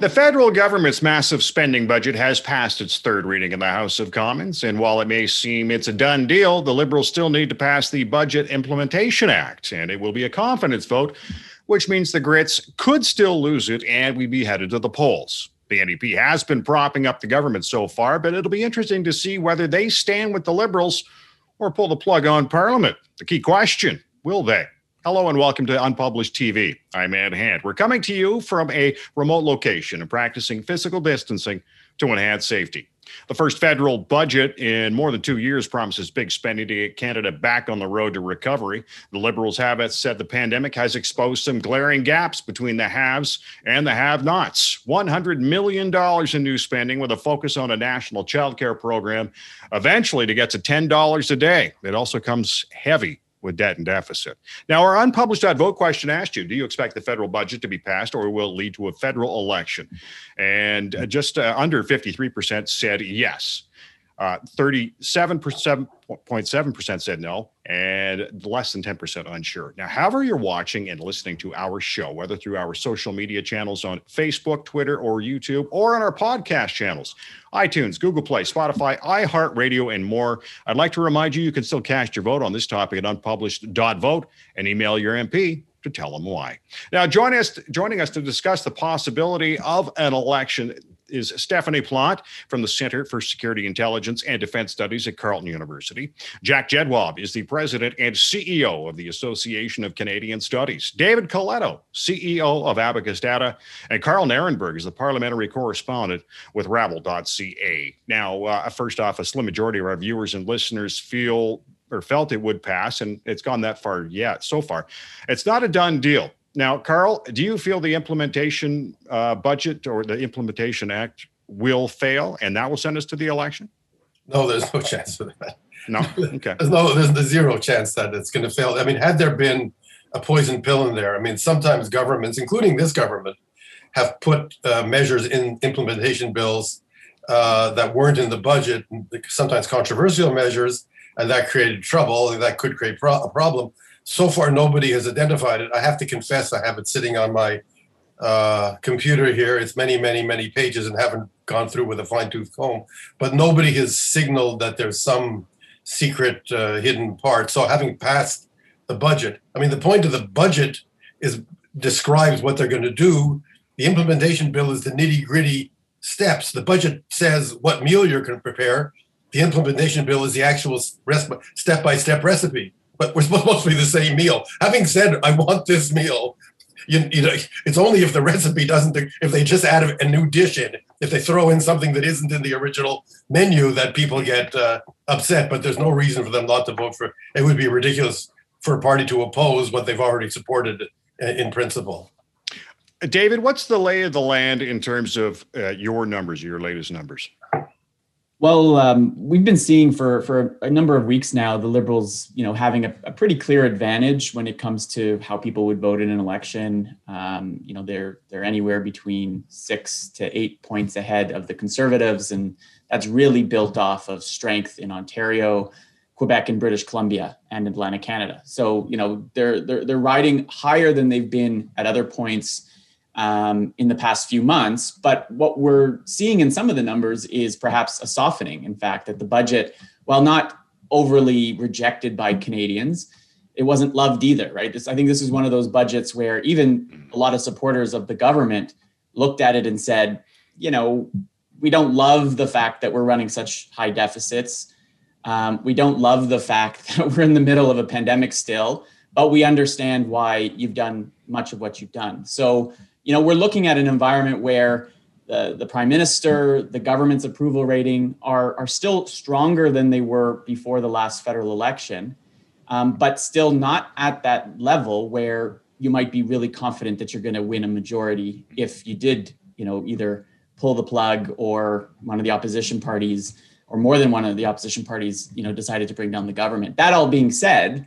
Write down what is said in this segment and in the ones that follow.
The federal government's massive spending budget has passed its third reading in the House of Commons. And while it may seem it's a done deal, the Liberals still need to pass the Budget Implementation Act. And it will be a confidence vote, which means the Grits could still lose it and we'd be headed to the polls. The NDP has been propping up the government so far, but it'll be interesting to see whether they stand with the Liberals or pull the plug on Parliament. The key question will they? Hello and welcome to Unpublished TV. I'm Ed Hand. We're coming to you from a remote location and practicing physical distancing to enhance safety. The first federal budget in more than two years promises big spending to get Canada back on the road to recovery. The Liberals have it said the pandemic has exposed some glaring gaps between the haves and the have nots. $100 million in new spending with a focus on a national child care program, eventually to get to $10 a day. It also comes heavy with debt and deficit. Now, our unpublished vote question asked you Do you expect the federal budget to be passed or will it lead to a federal election? And uh, just uh, under 53% said yes. Uh, 37.7% said no, and less than 10% unsure. Now, however, you're watching and listening to our show, whether through our social media channels on Facebook, Twitter, or YouTube, or on our podcast channels, iTunes, Google Play, Spotify, iHeartRadio, and more, I'd like to remind you you can still cast your vote on this topic at unpublished.vote and email your MP to tell them why. Now, join us, joining us to discuss the possibility of an election is Stephanie Plante from the Center for Security Intelligence and Defense Studies at Carleton University. Jack Jedwab is the president and CEO of the Association of Canadian Studies. David Coletto, CEO of Abacus Data, and Karl Nerenberg is the parliamentary correspondent with Rabble.ca. Now, uh, first off, a slim majority of our viewers and listeners feel or felt it would pass, and it's gone that far yet so far. It's not a done deal. Now, Karl, do you feel the implementation uh, budget or the implementation act will fail and that will send us to the election? No, there's no chance for that. No, okay. there's no, there's the zero chance that it's going to fail. I mean, had there been a poison pill in there, I mean, sometimes governments, including this government, have put uh, measures in implementation bills uh, that weren't in the budget, sometimes controversial measures, and that created trouble, and that could create pro- a problem so far nobody has identified it. I have to confess, I have it sitting on my uh, computer here. It's many, many, many pages and haven't gone through with a fine tooth comb. But nobody has signaled that there's some secret uh, hidden part. So having passed the budget, I mean, the point of the budget is describes what they're going to do. The implementation bill is the nitty gritty steps. The budget says what meal you're going to prepare. The implementation bill is the actual step by step recipe but we're supposed to be the same meal. Having said, I want this meal. You, you know, it's only if the recipe doesn't, if they just add a, new dish in, if they throw in something that isn't in the original menu, that people get uh, upset. But there's no reason for them not to vote for. It would be ridiculous for a party to oppose what they've already supported in principle. David, what's the lay of the land in terms of uh, your numbers, your latest numbers? Well, um, we've been seeing for for a number of weeks now the Liberals, you know, having a, a pretty clear advantage when it comes to how people would vote in an election. Um, you know, they're they're anywhere between six to eight points ahead of the Conservatives, and that's really built off of strength in Ontario, Quebec, and British Columbia, and Atlantic Canada. So, you know, they're they're they're riding higher than they've been at other points um, in the past few months. But what we're seeing in some of the numbers is perhaps a softening. In fact, that the budget, while not overly rejected by Canadians, it wasn't loved either, right? This, I think this is one of those budgets where even a lot of supporters of the government looked at it and said, you know, we don't love the fact that we're running such high deficits. Um, we don't love the fact that we're in the middle of a pandemic still, but we understand why you've done much of what you've done. So you know, we're looking at an environment where the, the prime minister, the government's approval rating are, are still stronger than they were before the last federal election, um, but still not at that level where you might be really confident that you're going to win a majority if you did, you know, either pull the plug or one of the opposition parties or more than one of the opposition parties, you know, decided to bring down the government. That all being said,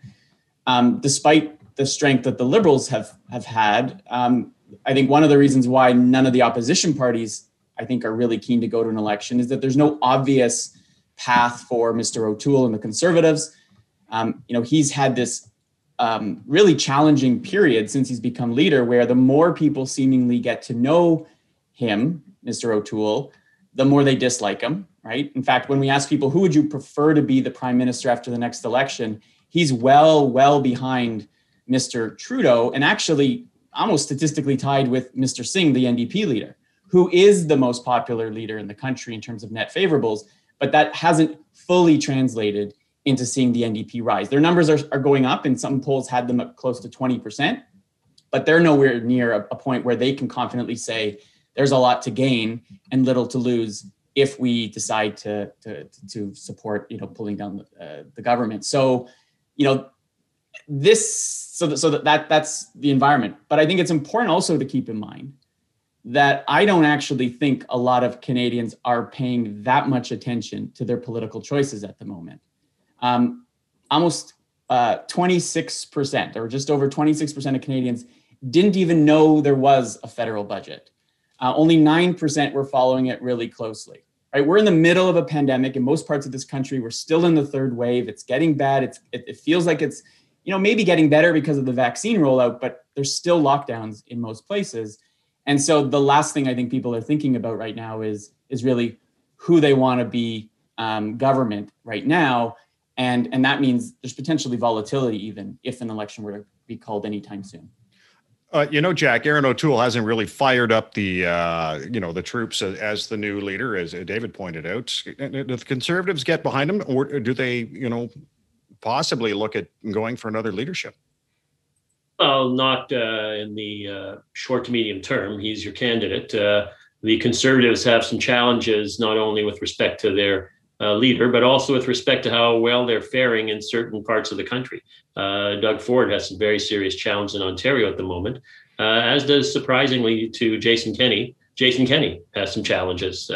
um, despite the strength that the liberals have have had, um, I think one of the reasons why none of the opposition parties, I think, are really keen to go to an election is that there's no obvious path for Mr. O'Toole and the Conservatives. Um, you know, he's had this um, really challenging period since he's become leader, where the more people seemingly get to know him, Mr. O'Toole, the more they dislike him, right? In fact, when we ask people who would you prefer to be the prime minister after the next election, he's well, well behind Mr. Trudeau and actually almost statistically tied with Mr. Singh, the NDP leader, who is the most popular leader in the country in terms of net favorables, but that hasn't fully translated into seeing the NDP rise. Their numbers are, are going up, and some polls had them up close to 20%, but they're nowhere near a, a point where they can confidently say there's a lot to gain and little to lose if we decide to to, to support you know pulling down the, uh, the government. So you know this so that, so that, that that's the environment. But I think it's important also to keep in mind that I don't actually think a lot of Canadians are paying that much attention to their political choices at the moment. Um, almost uh, 26% or just over 26% of Canadians didn't even know there was a federal budget. Uh, only 9% were following it really closely. Right? We're in the middle of a pandemic in most parts of this country. We're still in the third wave. It's getting bad. It's, it, it feels like it's, you know, maybe getting better because of the vaccine rollout, but there's still lockdowns in most places. And so the last thing I think people are thinking about right now is is really who they want to be um, government right now, and and that means there's potentially volatility even if an election were to be called anytime soon. Uh, you know, Jack, Erin O'Toole hasn't really fired up the, uh, you know, the troops as, the new leader, as David pointed out. Do the conservatives get behind him, or do they, you know, possibly look at going for another leadership? Well, not uh, in the uh, short to medium term. He's your candidate. Uh, the conservatives have some challenges, not only with respect to their uh, leader, but also with respect to how well they're faring in certain parts of the country. Uh, Doug Ford has some very serious challenges in Ontario at the moment, uh, as does surprisingly to Jason Kenney. Jason Kenney has some challenges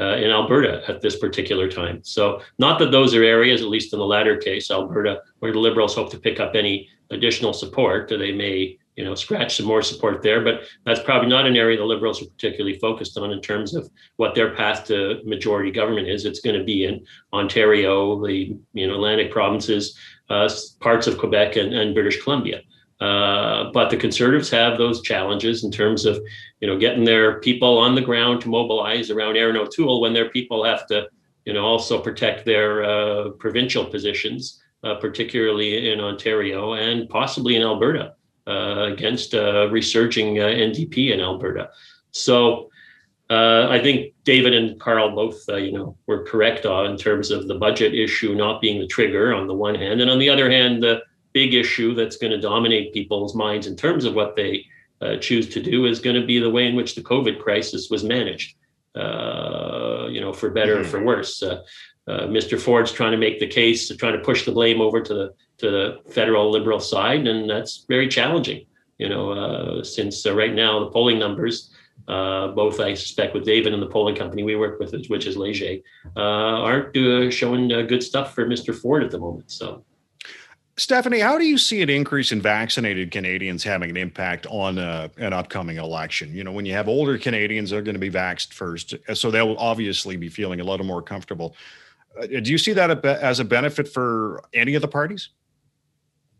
uh, in Alberta at this particular time. So, not that those are areas, at least in the latter case, Alberta, where the Liberals hope to pick up any additional support. They may you know, scratch some more support there. But that's probably not an area the Liberals are particularly focused on in terms of what their path to majority government is. It's going to be in Ontario, the you know Atlantic provinces, uh, parts of Quebec, and, and British Columbia. Uh, but the Conservatives have those challenges in terms of, you know, getting their people on the ground to mobilize around Erin O'Toole when their people have to, you know, also protect their uh, provincial positions, uh, particularly in Ontario and possibly in Alberta. Uh, against a resurging uh, NDP in Alberta. So uh, I think David and Karl both, you know, were correct in terms of the budget issue not being the trigger on the one hand, and on the other hand, the big issue that's going to dominate people's minds in terms of what they uh, choose to do is going to be the way in which the COVID crisis was managed. Uh, you know, for better mm-hmm. or for worse. Uh, Mr. Ford's trying to make the case, trying to push the blame over to the to the federal liberal side, and that's very challenging. You know, uh, since uh, right now the polling numbers, uh, both I suspect with David and the polling company we work with, which is Leger, uh, aren't uh, showing uh, good stuff for Mr. Ford at the moment. So. Stephanie, how do you see an increase in vaccinated Canadians having an impact on uh, an upcoming election? You know, when you have older Canadians, they're going to be vaxxed first, so they'll obviously be feeling a little more comfortable. Uh, do you see that as a benefit for any of the parties?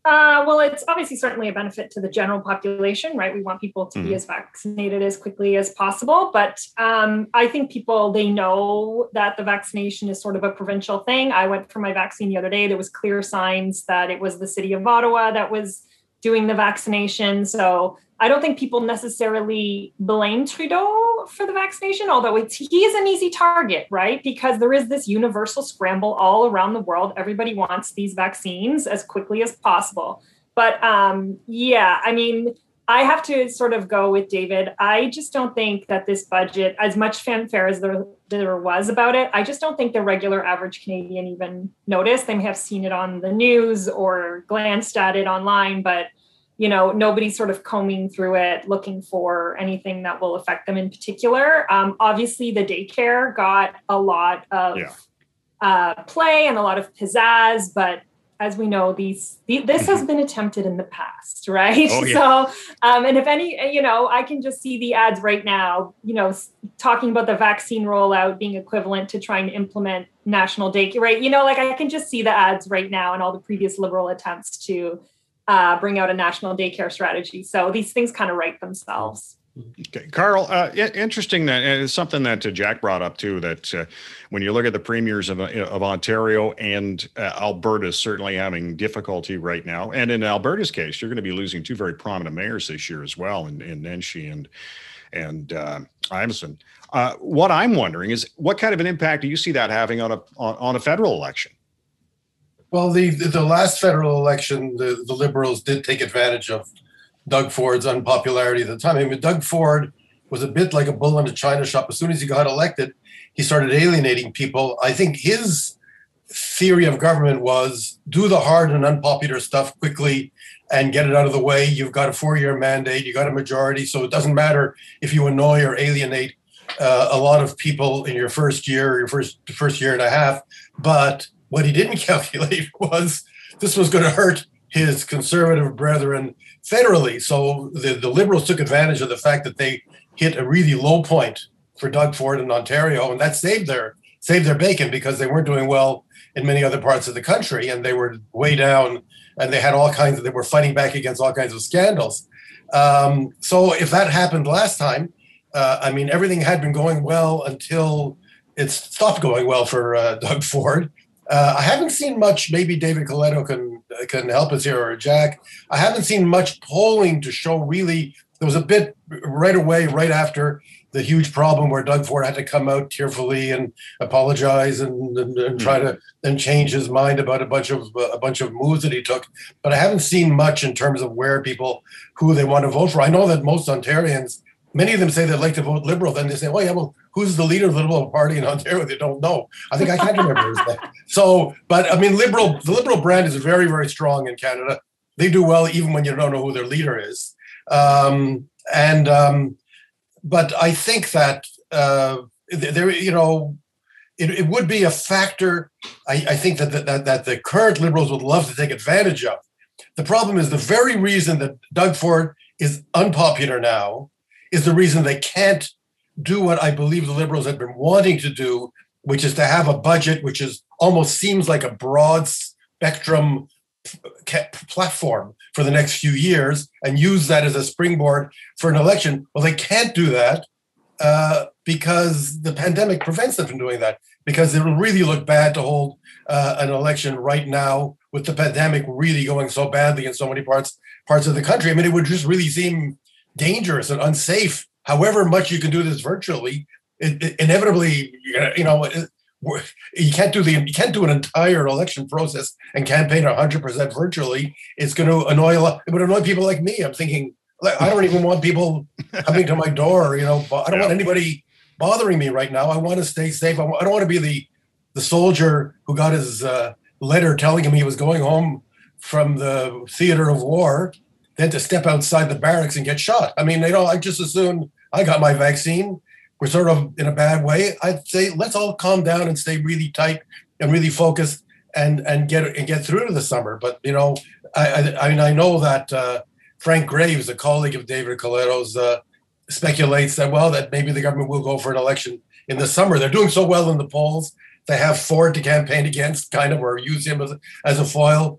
Uh, well, it's obviously certainly a benefit to the general population, right? We want people to mm-hmm. be as vaccinated as quickly as possible. But um, I think people, they know that the vaccination is sort of a provincial thing. I went for my vaccine the other day. There was clear signs that it was the city of Ottawa that was doing the vaccination. So I don't think people necessarily blame Trudeau for the vaccination, although it's, he is an easy target, right? Because there is this universal scramble all around the world. Everybody wants these vaccines as quickly as possible. But um, yeah, I mean, I have to sort of go with David. I just don't think that this budget, as much fanfare as there, there was about it, I just don't think the regular average Canadian even noticed. They may have seen it on the news or glanced at it online, but you know nobody's sort of combing through it looking for anything that will affect them in particular um, obviously the daycare got a lot of yeah. uh, play and a lot of pizzazz but as we know these the, this has mm-hmm. been attempted in the past right oh, yeah. so um, and if any you know i can just see the ads right now you know talking about the vaccine rollout being equivalent to trying to implement national daycare right you know like i can just see the ads right now and all the previous liberal attempts to uh, bring out a national daycare strategy. So these things kind of write themselves. Okay, Karl, uh, interesting that and it's something that uh, Jack brought up too. That uh, when you look at the premiers of, uh, of Ontario and uh, Alberta, certainly having difficulty right now. And in Alberta's case, you're going to be losing two very prominent mayors this year as well, in, in Nenshi and and uh. Uh, what I'm wondering is, what kind of an impact do you see that having on a on, on a federal election? Well, the the last federal election, the, the Liberals did take advantage of Doug Ford's unpopularity at the time. I mean, Doug Ford was a bit like a bull in a china shop. As soon as he got elected, he started alienating people. I think his theory of government was do the hard and unpopular stuff quickly and get it out of the way. You've got a four-year mandate. You got a majority, so it doesn't matter if you annoy or alienate uh, a lot of people in your first year or your first first year and a half. But what he didn't calculate was this was going to hurt his conservative brethren federally. So the, the Liberals took advantage of the fact that they hit a really low point for Doug Ford in Ontario, and that saved their saved their bacon because they weren't doing well in many other parts of the country, and they were way down, and they had all kinds of they were fighting back against all kinds of scandals. Um, so if that happened last time, uh, I mean everything had been going well until it stopped going well for uh, Doug Ford. Uh, I haven't seen much. Maybe David Coletto can can help us here, or Jack. I haven't seen much polling to show really. There was a bit right away, right after the huge problem where Doug Ford had to come out tearfully and apologize and, and, and try to and change his mind about a bunch of uh, a bunch of moves that he took. But I haven't seen much in terms of where people who they want to vote for. I know that most Ontarians, many of them say they'd like to vote Liberal. Then they say, "Well, yeah, well, who's the leader of the Liberal Party in Ontario?" They don't know. I think I can't remember his name. So, but I mean, Liberal the Liberal brand is very very strong in Canada. They do well even when you don't know who their leader is. Um, and um, but I think that uh, there, you know, it, it would be a factor. I, I think that, that that the current Liberals would love to take advantage of. The problem is the very reason that Doug Ford is unpopular now is the reason they can't do what I believe the Liberals have been wanting to do, which is to have a budget which is almost seems like a broad spectrum platform for the next few years and use that as a springboard for an election. Well, they can't do that uh, because the pandemic prevents them from doing that. Because it will really look bad to hold uh, an election right now with the pandemic really going so badly in so many parts parts of the country. I mean, it would just really seem dangerous and unsafe. However much you can do this virtually, it, it inevitably, you know, it, you can't do the you can't do an entire election process and campaign 100% virtually. It's going to annoy a lot it would annoy people like me. I'm thinking like, i don't even want people coming to my door you know i don't want anybody bothering me right now. I want to stay safe. I don't want to be the the soldier who got his uh, letter telling him he was going home from the theater of war then to step outside the barracks and get shot. I mean you know i just assume i got my vaccine we're sort of in a bad way, I'd say let's all calm down and stay really tight and really focused and and get and get through to the summer. But you know, I I, I mean I know that uh, Frank Graves, a colleague of David Coletto's, uh, speculates that well that maybe the government will go for an election in the summer. They're doing so well in the polls. They have Ford to campaign against, kind of, or use him as, as a foil.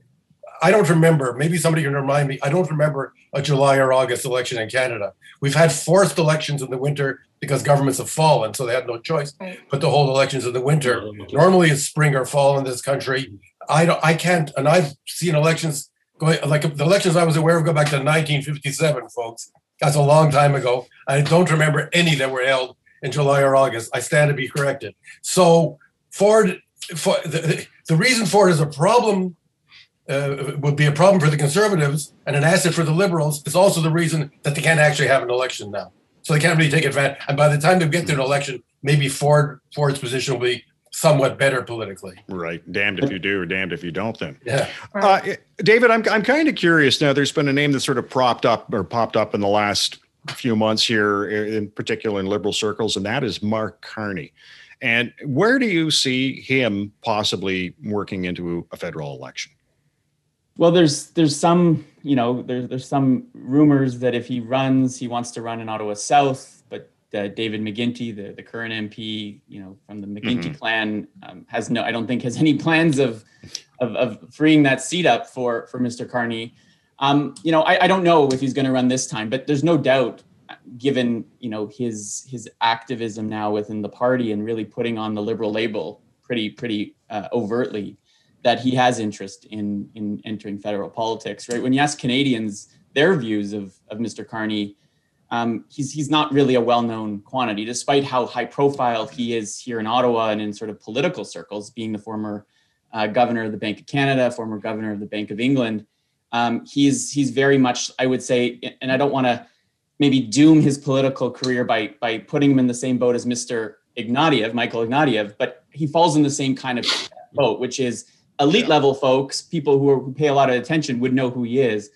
I don't remember. Maybe somebody can remind me. I don't remember a July or August election in Canada. We've had forced elections in the winter because governments have fallen, so they had no choice Right. but to hold elections in the winter. Normally, it's spring or fall in this country. I don't. I can't. And I've seen elections going like the elections I was aware of go back to 1957, folks. That's a long time ago. I don't remember any that were held in July or August. I stand to be corrected. So Ford, for the, the reason Ford is a problem uh, would be a problem for the conservatives and an asset for the liberals. It's also the reason that they can't actually have an election now. So they can't really take advantage. And by the time they get to an election, maybe Ford Ford's position will be somewhat better politically. Right. Damned if you do or damned if you don't then. Yeah. Uh, David, I'm, I'm kind of curious now. There's been a name that sort of propped up or popped up in the last few months here, in particular in liberal circles, and that is Mark Carney. And where do you see him possibly working into a federal election? Well, there's there's some you know there's there's some rumors that if he runs, he wants to run in Ottawa South, but uh, David McGuinty, the the current MP, you know from the McGuinty clan, um, has no I don't think has any plans of of, of freeing that seat up for for Mr. Carney. Um, you know I, I don't know if he's going to run this time, but there's no doubt given you know his his activism now within the party and really putting on the liberal label pretty pretty uh, overtly that he has interest in in entering federal politics. Right when you ask Canadians their views of of Mr. Carney, um, he's he's not really a well known quantity, despite how high profile he is here in Ottawa and in sort of political circles, being the former uh, governor of the Bank of Canada, former governor of the Bank of England. Um, he's he's very much, I would say, and I don't want to maybe doom his political career by by putting him in the same boat as Mr. Ignatieff, Michael Ignatieff, but he falls in the same kind of boat, which is elite yeah. level folks, people who, are, who pay a lot of attention would know who he is.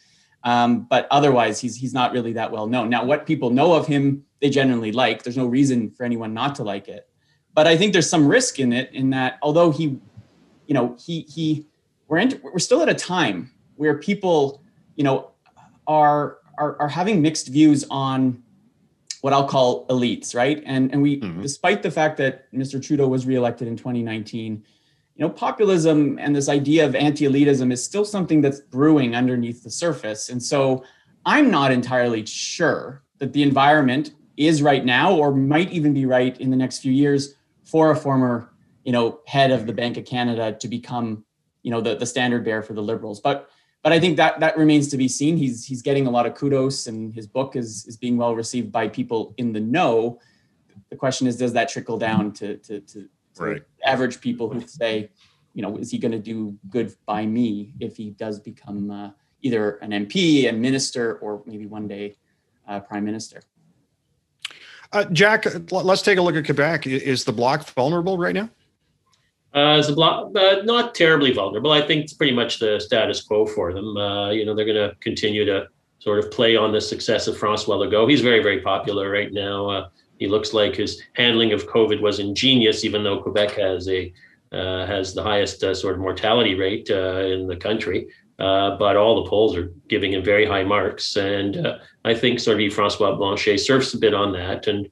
Um, but otherwise, he's he's not really that well known. Now, what people know of him, they generally like. There's no reason for anyone not to like it. But I think there's some risk in it, in that although he, you know, he he, we're in, we're still at a time where people, you know, are are, are having mixed views on what I'll call elites, right? And and we, mm-hmm. despite the fact that Mr. Trudeau was reelected in 2019, you know, populism and this idea of anti-elitism is still something that's brewing underneath the surface. And so I'm not entirely sure that the environment is right now, or might even be right in the next few years, for a former, you know, head of the Bank of Canada to become, you know, the, the standard bearer for the Liberals. But but I think that that remains to be seen. He's he's getting a lot of kudos, and his book is is being well received by people in the know. The question is, does that trickle down to to, to, right. average people who say, you know, is he going to do good by me if he does become uh, either an MP, a minister, or maybe one day uh, prime minister? Uh, Jack, let's take a look at Quebec. Is the bloc vulnerable right now? Uh, as a bloc, uh, not terribly vulnerable. I think it's pretty much the status quo for them. Uh, you know, they're going to continue to sort of play on the success of Francois Legault. He's very, very popular right now. Uh, he looks like his handling of COVID was ingenious, even though Quebec has a uh, has the highest uh, sort of mortality rate in the country. but all the polls are giving him very high marks, and I think sort of Francois Blanchet surfs a bit on that. And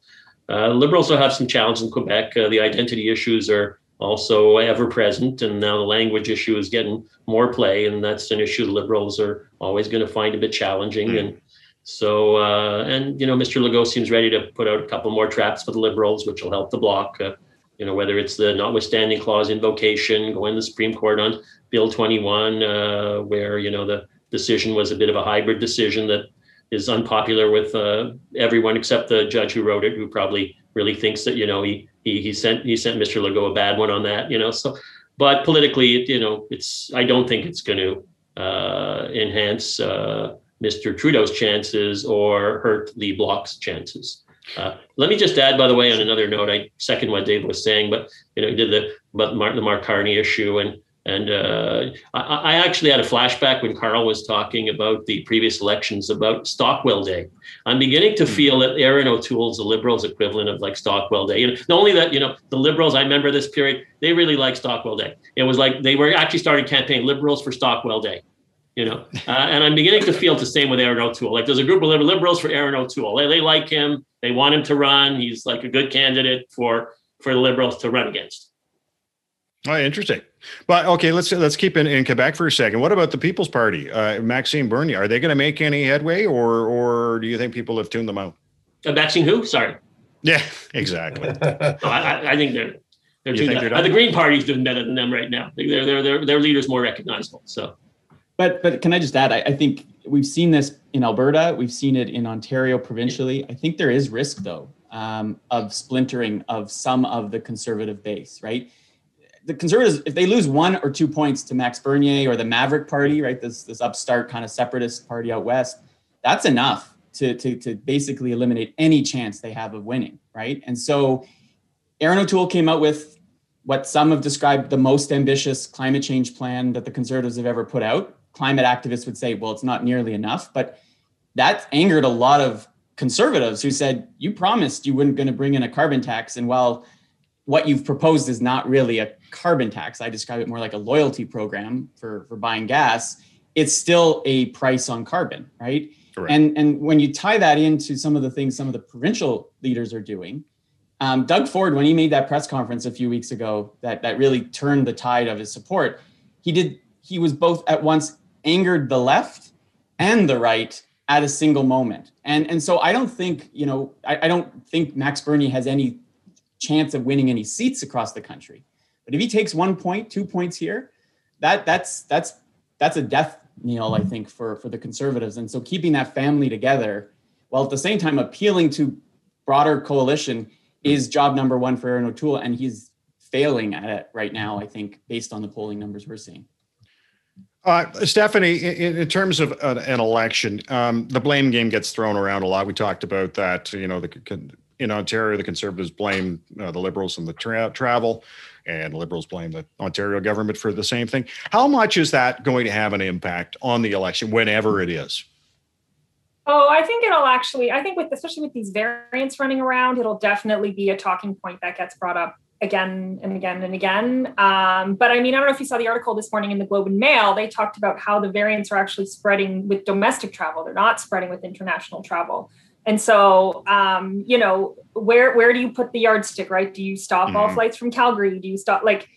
Liberals will have some challenges in Quebec. the identity issues are also ever present. And now the language issue is getting more play, and that's an issue the Liberals are always going to find a bit challenging. Mm. And so, uh, and you know, Mr. Legault seems ready to put out a couple more traps for the Liberals, which will help the bloc. Uh, you know, whether it's the notwithstanding clause invocation, going to the Supreme Court on Bill 21, uh, where you know the decision was a bit of a hybrid decision that is unpopular with uh, everyone except the judge who wrote it, who probably really thinks that you know he he he sent he sent Mr. Legault a bad one on that, you know. So, but politically, you know, it's I don't think it's going to uh, enhance uh, Mr. Trudeau's chances or hurt the bloc's chances. Uh, let me just add, by the way, on another note, I second what Dave was saying, but you know, did the but Mark, the Mark Carney issue and and uh, I, I, actually had a flashback when Karl was talking about the previous elections about Stockwell Day. I'm beginning to hmm. feel that Erin O'Toole's the Liberals' equivalent of like Stockwell Day. You know, not only that, you know, the Liberals, I remember this period, they really liked Stockwell Day. It was like they were actually starting campaign Liberals for Stockwell Day. You know, uh, and I'm beginning to feel the same with Erin O'Toole. Like there's a group of liberals for Erin O'Toole. They, they like him. They want him to run. He's like a good candidate for for the Liberals to run against. Oh, interesting. But okay, let's let's keep in, in Quebec for a second. What about the People's Party, uh, Maxime Bernier? Are they going to make any headway, or or do you think people have tuned them out? Uh, Maxime who? Sorry. Yeah, exactly. no, I, I, think they're they're, tuned they're uh, the Green Party's doing better than them right now. Their their their their leader's more recognizable. So. But but can I just add? I, I think we've seen this in Alberta. We've seen it in Ontario provincially. I think there is risk though um, of splintering of some of the conservative base, right? the conservatives, if they lose one or two points to Max Bernier or the Maverick Party, right, this this upstart kind of separatist party out west, that's enough to to to basically eliminate any chance they have of winning, right? And so, Erin O'Toole came out with what some have described the most ambitious climate change plan that the conservatives have ever put out. Climate activists would say, well, it's not nearly enough, but that angered a lot of conservatives who said, you promised you weren't going to bring in a carbon tax, and while what you've proposed is not really a carbon tax. I describe it more like a loyalty program for, for buying gas. It's still a price on carbon, right? Correct. And and when you tie that into some of the things some of the provincial leaders are doing, um, Doug Ford, when he made that press conference a few weeks ago, that that really turned the tide of his support. He did. He was both at once angered the left and the right at a single moment. And and so I don't think, you know, I, I don't think Max Bernier has any chance of winning any seats across the country. But if he takes one point, two points here, that that's that's that's a death knell, I think, for for the conservatives. And so keeping that family together while at the same time appealing to broader coalition is job number one for Erin O'Toole. And he's failing at it right now, I think, based on the polling numbers we're seeing. Uh, Stephanie, in, in, terms of an, an election, um, the blame game gets thrown around a lot. We talked about that. You know, the, in Ontario, the Conservatives blame uh, the Liberals and the tra- travel, and Liberals blame the Ontario government for the same thing. How much is that going to have an impact on the election, whenever it is? Oh, I think it'll actually. I think with especially with these variants running around, it'll definitely be a talking point that gets brought up again and again and again. Um, but I mean, I don't know if you saw the article this morning in the Globe and Mail. They talked about how the variants are actually spreading with domestic travel. They're not spreading with international travel. And so, um, you know, where where do you put the yardstick? Right? Do you stop mm-hmm. all flights from Calgary? Do you stop like?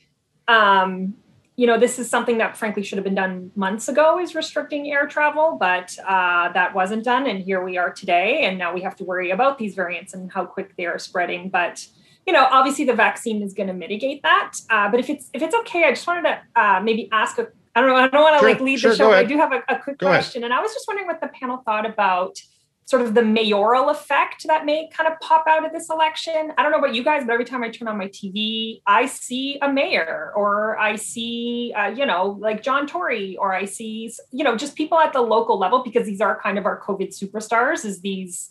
Um, you know, this is something that frankly should have been done months ago is restricting air travel, but uh, that wasn't done. And here we are today. And now we have to worry about these variants and how quick they are spreading. But you know, obviously the vaccine is going to mitigate that. Uh, but if it's if it's okay, I just wanted to uh, maybe ask a. I don't know. I don't want to sure, like lead sure, the show. I do have a, a quick go question, ahead. and I was just wondering what the panel thought about sort of the mayoral effect that may kind of pop out of this election. I don't know about you guys, but every time I turn on my TV, I see a mayor, or I see, uh, you know, like John Tory, or I see, you know, just people at the local level because these are kind of our COVID superstars. Is these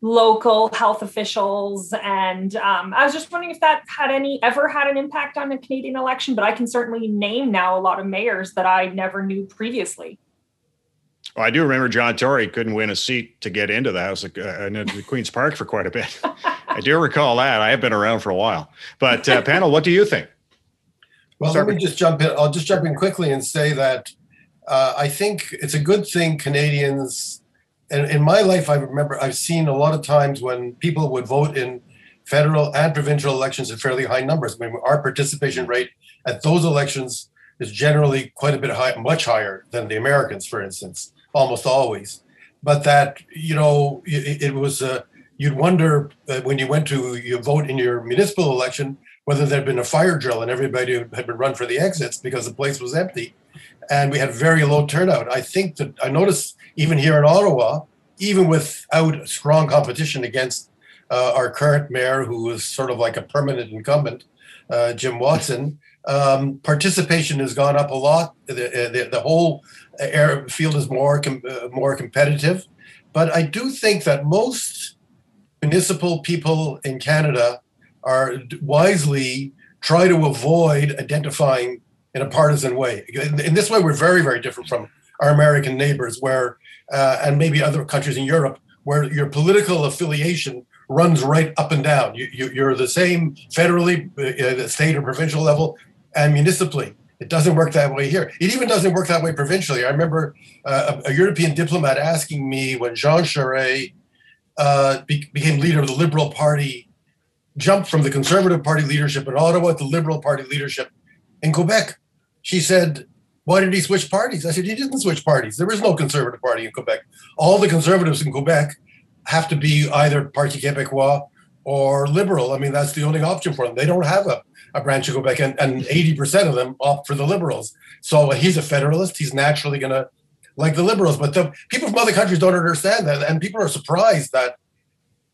local health officials. And um, I was just wondering if that had any ever had an impact on the Canadian election. But I can certainly name now a lot of mayors that I never knew previously. Well, I do remember John Tory couldn't win a seat to get into the House of uh, in the Queen's Park for quite a bit. I do recall that. I have been around for a while. But uh, panel, what do you think? Well, Start let me just jump in. I'll just jump in quickly and say that uh, I think it's a good thing Canadians and in my life, I remember I've seen a lot of times when people would vote in federal and provincial elections in fairly high numbers. I mean, our participation rate at those elections is generally quite a bit high, much higher than the Americans, for instance, almost always. But that you know, it, it was uh, you'd wonder uh, when you went to you vote in your municipal election whether there'd been a fire drill and everybody had been run for the exits because the place was empty, and we had very low turnout. I think that I noticed even here in Ottawa, even without strong competition against uh, our current mayor, who is sort of like a permanent incumbent, uh, Jim Watson, um, participation has gone up a lot. The, the, the whole air field is more com- uh, more competitive, but I do think that most municipal people in Canada are wisely try to avoid identifying in a partisan way. In, in this way, we're very, very different from our American neighbors, where uh, and maybe other countries in Europe where your political affiliation runs right up and down. You, you, are the same federally, uh, state or provincial level, and municipally. It doesn't work that way here. It even doesn't work that way provincially. I remember uh, a, a, European diplomat asking me when Jean Charest uh, be, became leader of the Liberal Party, jumped from the Conservative Party leadership in Ottawa to the Liberal Party leadership in Quebec. She said, why did he switch parties? I said, he didn't switch parties. There is no conservative party in Quebec. All the conservatives in Quebec have to be either Parti Québécois or liberal. I mean, that's the only option for them. They don't have a, a branch of Quebec, and, and 80% of them opt for the liberals. So uh, he's a federalist. He's naturally going to like the liberals. But the people from other countries don't understand that. And people are surprised that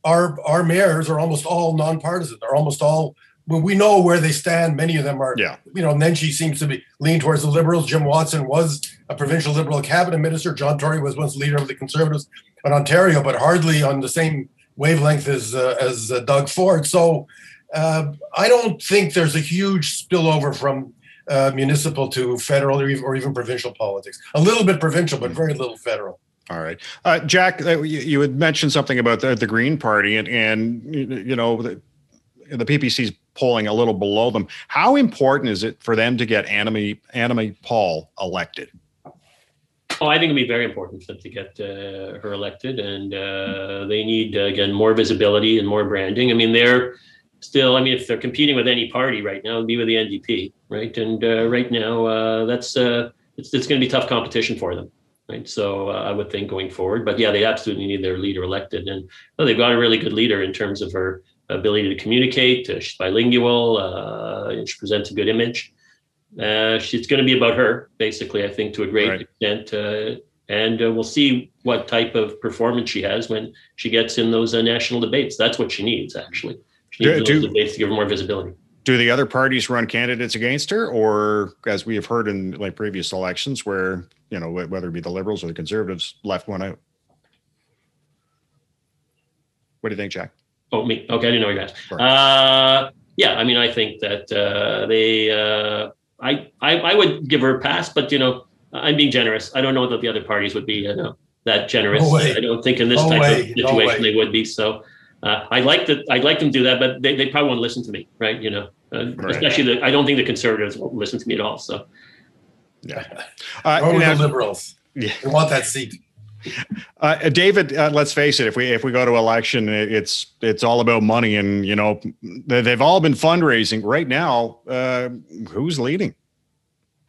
our, our mayors are almost all nonpartisan. They're almost all when we know where they stand, many of them are, yeah. you know, Nenshi seems to be lean towards the Liberals. Jim Watson was a provincial Liberal cabinet minister. John Tory was once leader of the Conservatives in Ontario, but hardly on the same wavelength as uh, as uh, Doug Ford. So uh, I don't think there's a huge spillover from uh, municipal to federal or even, or even, provincial politics. A little bit provincial, but very little federal. All right, uh, Jack, uh, you, you, had mentioned something about the, the Green Party, and and you know the, the PPC's polling a little below them. How important is it for them to get Annamie, Annamie Paul elected? Oh, I think it'd be very important for them to get uh, her elected, and uh, they need uh, again more visibility and more branding. I mean, they're still. I mean, if they're competing with any party right now, it'd be with the NDP, right? And uh, right now, uh, that's uh, it's it's going to be tough competition for them. right? So I would think going forward, but yeah, they absolutely need their leader elected, and well, they've got a really good leader in terms of her ability to communicate. Uh, she's bilingual. Uh, and she presents a good image. Uh, she's going to be about her, basically. I think to a great Right. extent, uh, and uh, we'll see what type of performance she has when she gets in those uh, national debates. That's what she needs, actually. She needs Do- those do- debates to give her more visibility. Do the other parties run candidates against her, or as we have heard in like previous elections, where you know whether it be the Liberals or the Conservatives left one out? What do you think, Jack? Oh, me. Okay, I didn't know you guys. Sure. Uh, yeah, I mean, I think that uh, they. Uh, I, I I would give her a pass, but you know, I'm being generous. I don't know that the other parties would be you know, that generous. No. I don't think in this No type way. of situation way. they would be. So uh, I'd like to I'd like them to do that, but they, they probably won't listen to me, right? You know, uh, Right. especially the I don't think the conservatives will listen to me at all. So Yeah. Uh, Or now- the liberals. Yeah. They want that seat. Uh, David, uh, let's face it. If we if we go to election, it's it's all about money, and you know they- they've all been fundraising right now. Uh, who's leading?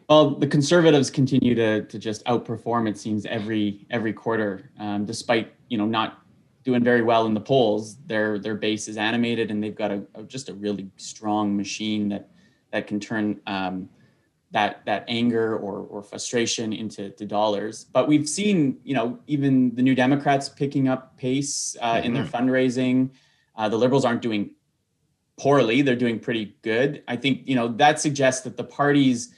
Well, the conservatives continue to to just outperform. It seems every every quarter, um, despite you know not doing very well in the polls. Their their base is animated, and they've got a, a- just a really strong machine that that can turn um, that that anger or or frustration into to dollars. But we've seen you know even the New Democrats picking up pace uh, in their fundraising. Uh, the Liberals aren't doing poorly; they're doing pretty good. I think you know that suggests that the parties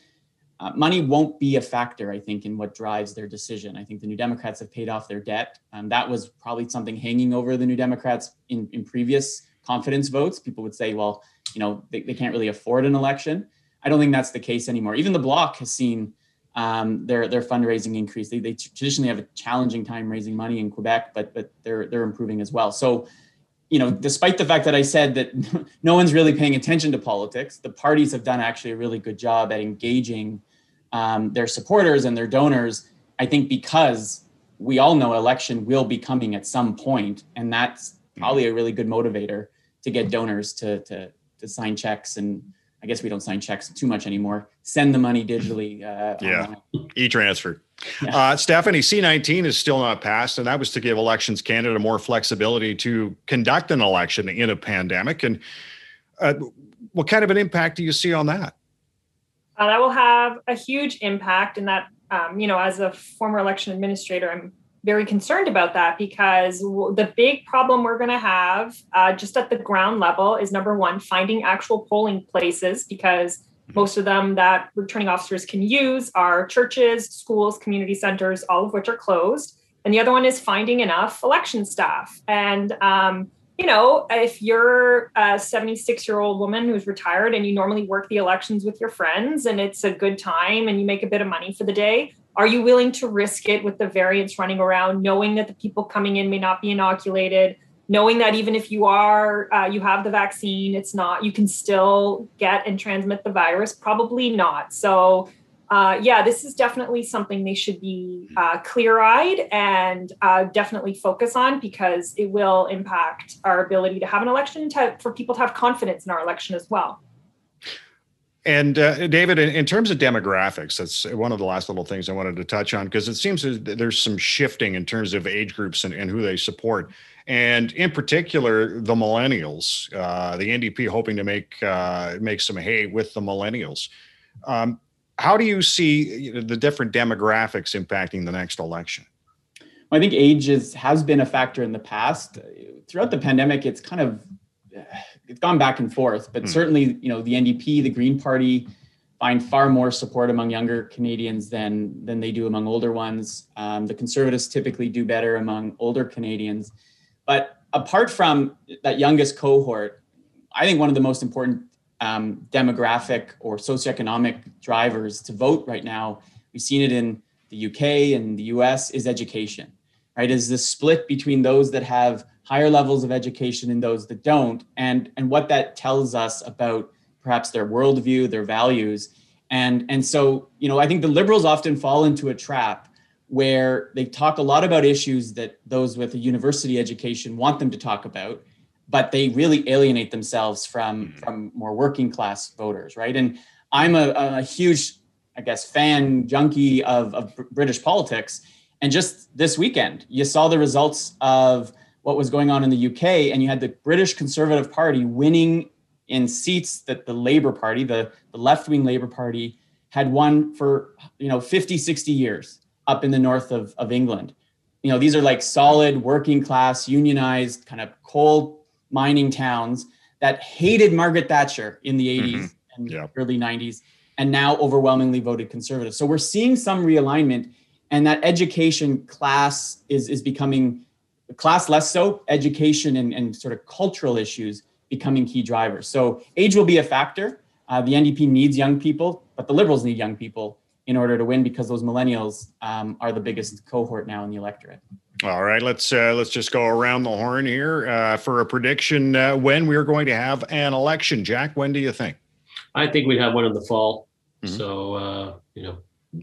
uh, money won't be a factor, I think, in what drives their decision. I think the New Democrats have paid off their debt. Um, that was probably something hanging over the New Democrats in, in previous confidence votes. People would say, well, you know, they, they can't really afford an election. I don't think that's the case anymore. Even the Bloc has seen um, their their fundraising increase. They, they traditionally have a challenging time raising money in Quebec, but but they're they're improving as well. So you know, despite the fact that I said that no one's really paying attention to politics, the parties have done actually a really good job at engaging um, their supporters and their donors. I think because we all know election will be coming at some point, and that's probably a really good motivator to get donors to to to sign checks and. I guess we don't sign checks too much anymore. Send the money digitally. Uh, Yeah. online. E-transfer. Yeah. Uh, Stephanie, C19 is still not passed, and that was to give Elections Canada more flexibility to conduct an election in a pandemic. And uh, what kind of an impact do you see on that? Uh, that will have a huge impact, and that um, you know, as a former election administrator, I'm very concerned about that because the big problem we're going to have uh, just at the ground level is number one, finding actual polling places because most of them that returning officers can use are churches, schools, community centers, all of which are closed. And the other one is finding enough election staff. And um, you know, if you're a 76 year old woman who's retired and you normally work the elections with your friends and it's a good time and you make a bit of money for the day, are you willing to risk it with the variants running around, knowing that the people coming in may not be inoculated, knowing that even if you are, uh, you have the vaccine, it's not, you can still get and transmit the virus? Probably not. So, uh, yeah, this is definitely something they should be uh, clear eyed and uh, definitely focus on because it will impact our ability to have an election to, for people to have confidence in our election as well. And uh, David, in, in terms of demographics, that's one of the last little things I wanted to touch on because it seems there's some shifting in terms of age groups and, and who they support. And in particular, the millennials, uh, the NDP hoping to make uh, make some hay with the millennials. Um, how do you see the different demographics impacting the next election? I think age is, has been a factor in the past. Throughout the pandemic, it's kind of it's gone back and forth, but Hmm. certainly, you know, the NDP, the Green Party, find far more support among younger Canadians than than they do among older ones. Um, the Conservatives typically do better among older Canadians, but apart from that youngest cohort, I think one of the most important um, demographic or socioeconomic drivers to vote right now, we've seen it in the UK and the US, is education. Right, is the split between those that have higher levels of education and those that don't, and and what that tells us about perhaps their worldview, their values, and and so you know I think the liberals often fall into a trap where they talk a lot about issues that those with a university education want them to talk about, but they really alienate themselves from mm-hmm. from more working class voters, right? And I'm a, a huge, I guess, fan junkie of, of British politics, And just this weekend, you saw the results of what was going on in the UK, and you had the British Conservative Party winning in seats that the Labour Party, the, the left wing Labour Party, had won for you know 50, 60 years up in the north of, of England. You know, these are like solid working class, unionized, kind of coal mining towns that hated Margaret Thatcher in the 80s mm-hmm. and yeah. early 90s and now overwhelmingly voted conservative. So we're seeing some realignment and that education class is is becoming class less so education and, and sort of cultural issues becoming key drivers. So age will be a factor. Uh, the ndp needs young people but the liberals need young people in order to win because those millennials um, are the biggest cohort now in the electorate. All right let's uh, let's just go around the horn here uh, for a prediction uh, when we are going to have an election. Jack when do you think? I think we'd have one in the fall. Mm-hmm. so uh, you know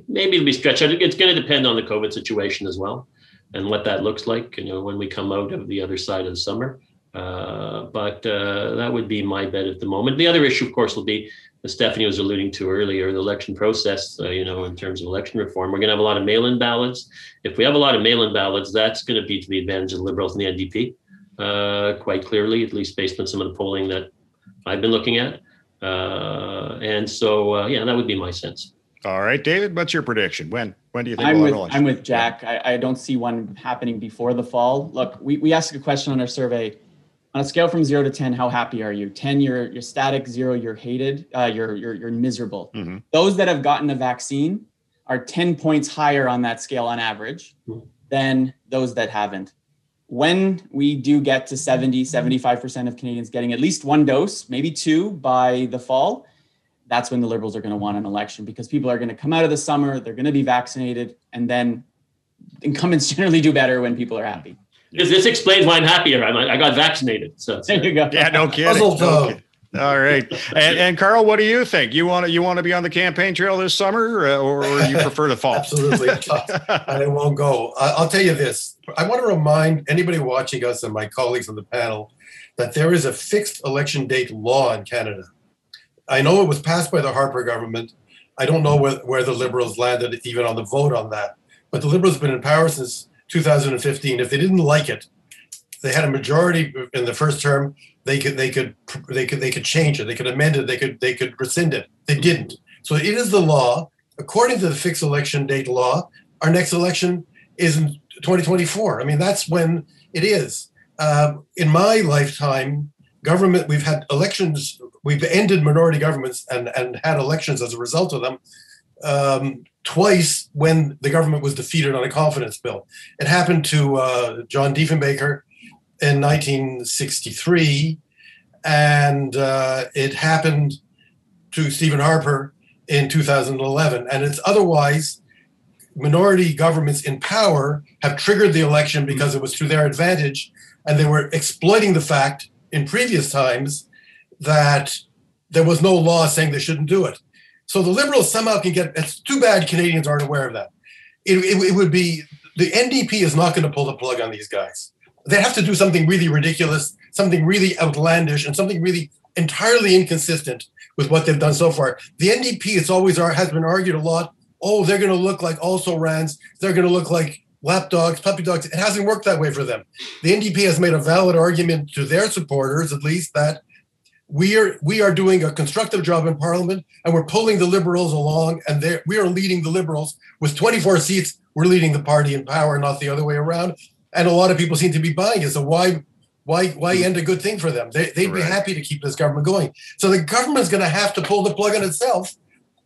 maybe it'll be stretched out. It's going to depend on the COVID situation as well and what that looks like, you know, when we come out of the other side of the summer. Uh, but uh, that would be my bet at the moment. The other issue, of course, will be, as Stephanie was alluding to earlier, the election process, uh, you know, in terms of election reform. We're going to have a lot of mail in ballots. If we have a lot of mail in ballots, that's going to be to the advantage of the Liberals and the NDP, uh, quite clearly, at least based on some of the polling that I've been looking at. Uh, and so, uh, yeah, that would be my sense. All right, David, what's your prediction? When when do you think I'm we'll with I'm with Jack. I, I don't see one happening before the fall. Look, we, we asked a question on our survey. On a scale from zero to ten, how happy are you? Ten, you're you're static. Zero, you're hated. Uh, you're you're you're miserable. Mm-hmm. Those that have gotten a vaccine are ten points higher on that scale on average mm-hmm. than those that haven't. When we do get to 70, 75% of Canadians getting at least one dose, maybe two by the fall, that's when the liberals are going to want an election because people are going to come out of the summer, they're going to be vaccinated, and then incumbents generally do better when people are happy. This, this explains why I'm happier. I'm, I got vaccinated. So there you go. Yeah, no kidding. No kidding. All right, and, and Karl, what do you think? You want to you want to be on the campaign trail this summer, uh, or, or you prefer to fall? Absolutely, I won't go. I'll tell you this: I want to remind anybody watching us and my colleagues on the panel that there is a fixed election date law in Canada. I know it was passed by the Harper government. I don't know where, where the Liberals landed even on the vote on that. But the Liberals have been in power since 2015. If they didn't like it, they had a majority in the first term. They could they could they could they could change it. They could amend it. They could they could rescind it. They didn't. So it is the law. According to the fixed election date law, our next election is in 2024. I mean, that's when it is. Uh, in my lifetime, government we've had elections we've ended minority governments and, and had elections as a result of them um, twice when the government was defeated on a confidence bill. It happened to uh, John Diefenbaker in 1963, and uh, it happened to Stephen Harper in 2011. And it's otherwise minority governments in power have triggered the election because it was to their advantage, and they were exploiting the fact in previous times that there was no law saying they shouldn't do it. So the liberals somehow can get. It's too bad Canadians aren't aware of that. It, it, it would be the NDP is not going to pull the plug on these guys. They have to do something really ridiculous, something really outlandish, and something really entirely inconsistent with what they've done so far. The NDP, it's always has been argued a lot. Oh, they're going to look like also rans. They're going to look like lapdogs, puppy dogs. It hasn't worked that way for them. The NDP has made a valid argument to their supporters, at least, that we are we are doing a constructive job in parliament and we're pulling the liberals along and we are leading the liberals. With 24 seats we're leading the party in power not the other way around. And a lot of people seem to be buying it. So why why why hmm. end a good thing for them? They, they'd right. be happy to keep this government going. So the government's going to have to pull the plug on itself.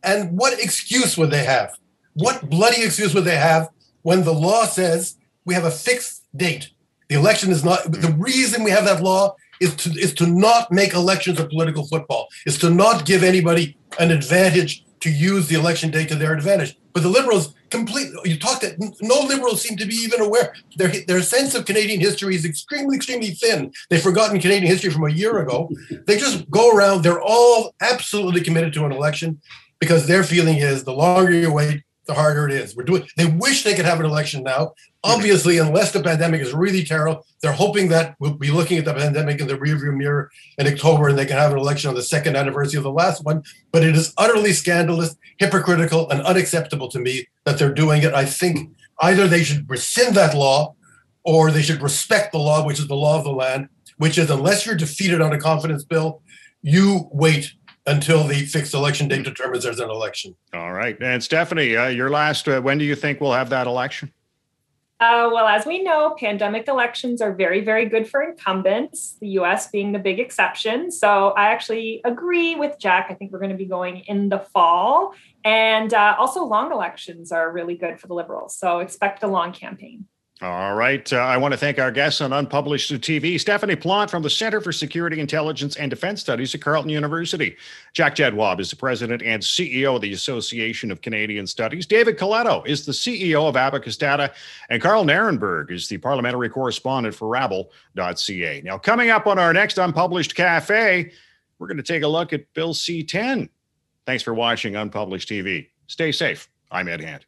And what excuse would they have? What bloody excuse would they have when the law says we have a fixed date the election is not the hmm. reason we have that law is to is to not make elections a political football. Is to not give anybody an advantage to use the election day to their advantage. But the liberals complete. You talked that no liberals seem to be even aware. Their their sense of Canadian history is extremely extremely thin. They've forgotten Canadian history from a year ago. they just go around. They're all absolutely committed to an election because their feeling is the longer you wait, the harder it is. We're doing. They wish they could have an election now. Obviously, unless the pandemic is really terrible, they're hoping that we'll be looking at the pandemic in the rearview mirror in October, and they can have an election on the second anniversary of the last one. But it is utterly scandalous, hypocritical, and unacceptable to me that they're doing it. I think either they should rescind that law or they should respect the law, which is the law of the land, which is unless you're defeated on a confidence bill, you wait until the fixed election date determines there's an election. All right. And Stephanie, uh, your last, uh, when do you think we'll have that election? Uh, well, as we know, pandemic elections are very, very good for incumbents, the US being the big exception. So I actually agree with Jack. I think we're going to be going in the fall. And uh, also, long elections are really good for the Liberals. So expect a long campaign. All right. Uh, I want to thank our guests on Unpublished TV, Stephanie Plante from the Center for Security, Intelligence, and Defense Studies at Carleton University. Jack Jedwab is the president and CEO of the Association of Canadian Studies. David Coletto is the CEO of Abacus Data. And Karl Nerenberg is the parliamentary correspondent for Rabble.ca. Now, coming up on our next Unpublished Cafe, we're going to take a look at Bill C 10. Thanks for watching Unpublished TV. Stay safe. I'm Ed Hand.